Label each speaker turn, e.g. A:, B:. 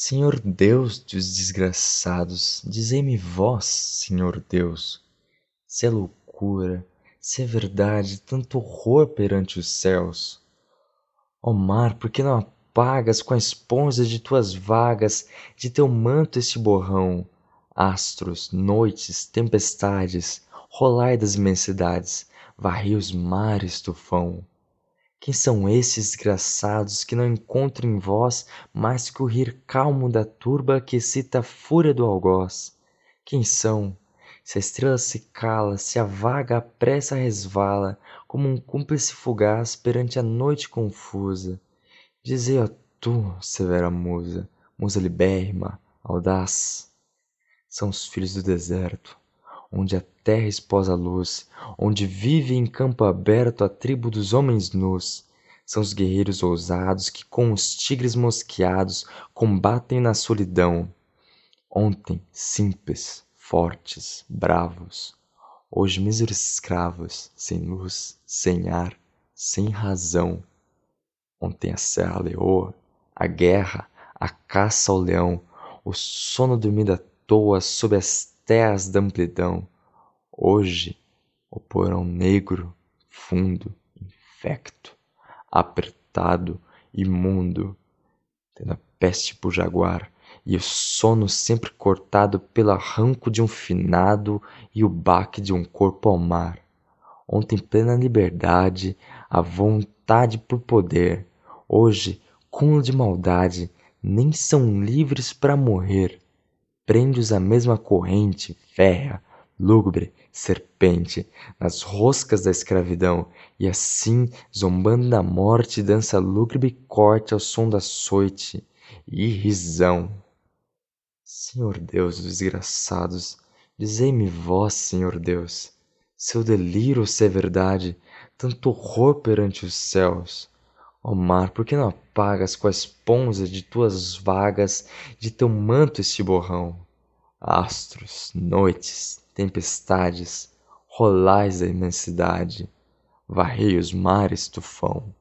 A: Senhor Deus dos desgraçados, dizei-me vós, Senhor Deus, se é loucura, se é verdade, tanto horror perante os céus. Ó mar, por que não apagas com a esponja de tuas vagas, de teu manto este borrão? Astros, noites, tempestades, rolai das imensidades, varrei os mares tufão. Quem são esses desgraçados que não encontram em vós mais que o rir calmo da turba que excita a fúria do algoz? Quem são? Se a estrela se cala, se a vaga à pressa resvala, como um cúmplice fugaz perante a noite confusa, dizei ó tu, severa musa, musa libérrima, audaz. São os filhos do deserto, onde a terra esposa a luz, onde vive em campo aberto a tribo dos homens nus. São os guerreiros ousados que com os tigres mosqueados combatem na solidão. Ontem simples, fortes, bravos, hoje míseros escravos, sem luz, sem ar, sem razão. Ontem a serra leoa, a guerra, a caça ao leão, o sono dormido à toa sob as terras da amplidão. Hoje, o porão negro, fundo, infecto, apertado, imundo, tendo a peste por jaguar, e o sono sempre cortado pelo arranco de um finado e o baque de um corpo ao mar. Ontem plena liberdade, a vontade por poder, hoje, cúmulo de maldade, nem são livres para morrer prende-os à mesma corrente férrea, lúgubre, serpente, nas roscas da escravidão, e assim, zombando da morte, dança lúgubre corte ao som da soite e risão. Senhor Deus dos desgraçados, dizei-me vós, Senhor Deus, seu delírio se é verdade, tanto horror perante os céus, Ó mar, por que não apagas com a esponja de tuas vagas de teu manto este borrão? Astros, noites, tempestades, rolais da imensidade, varrei os mares tufão.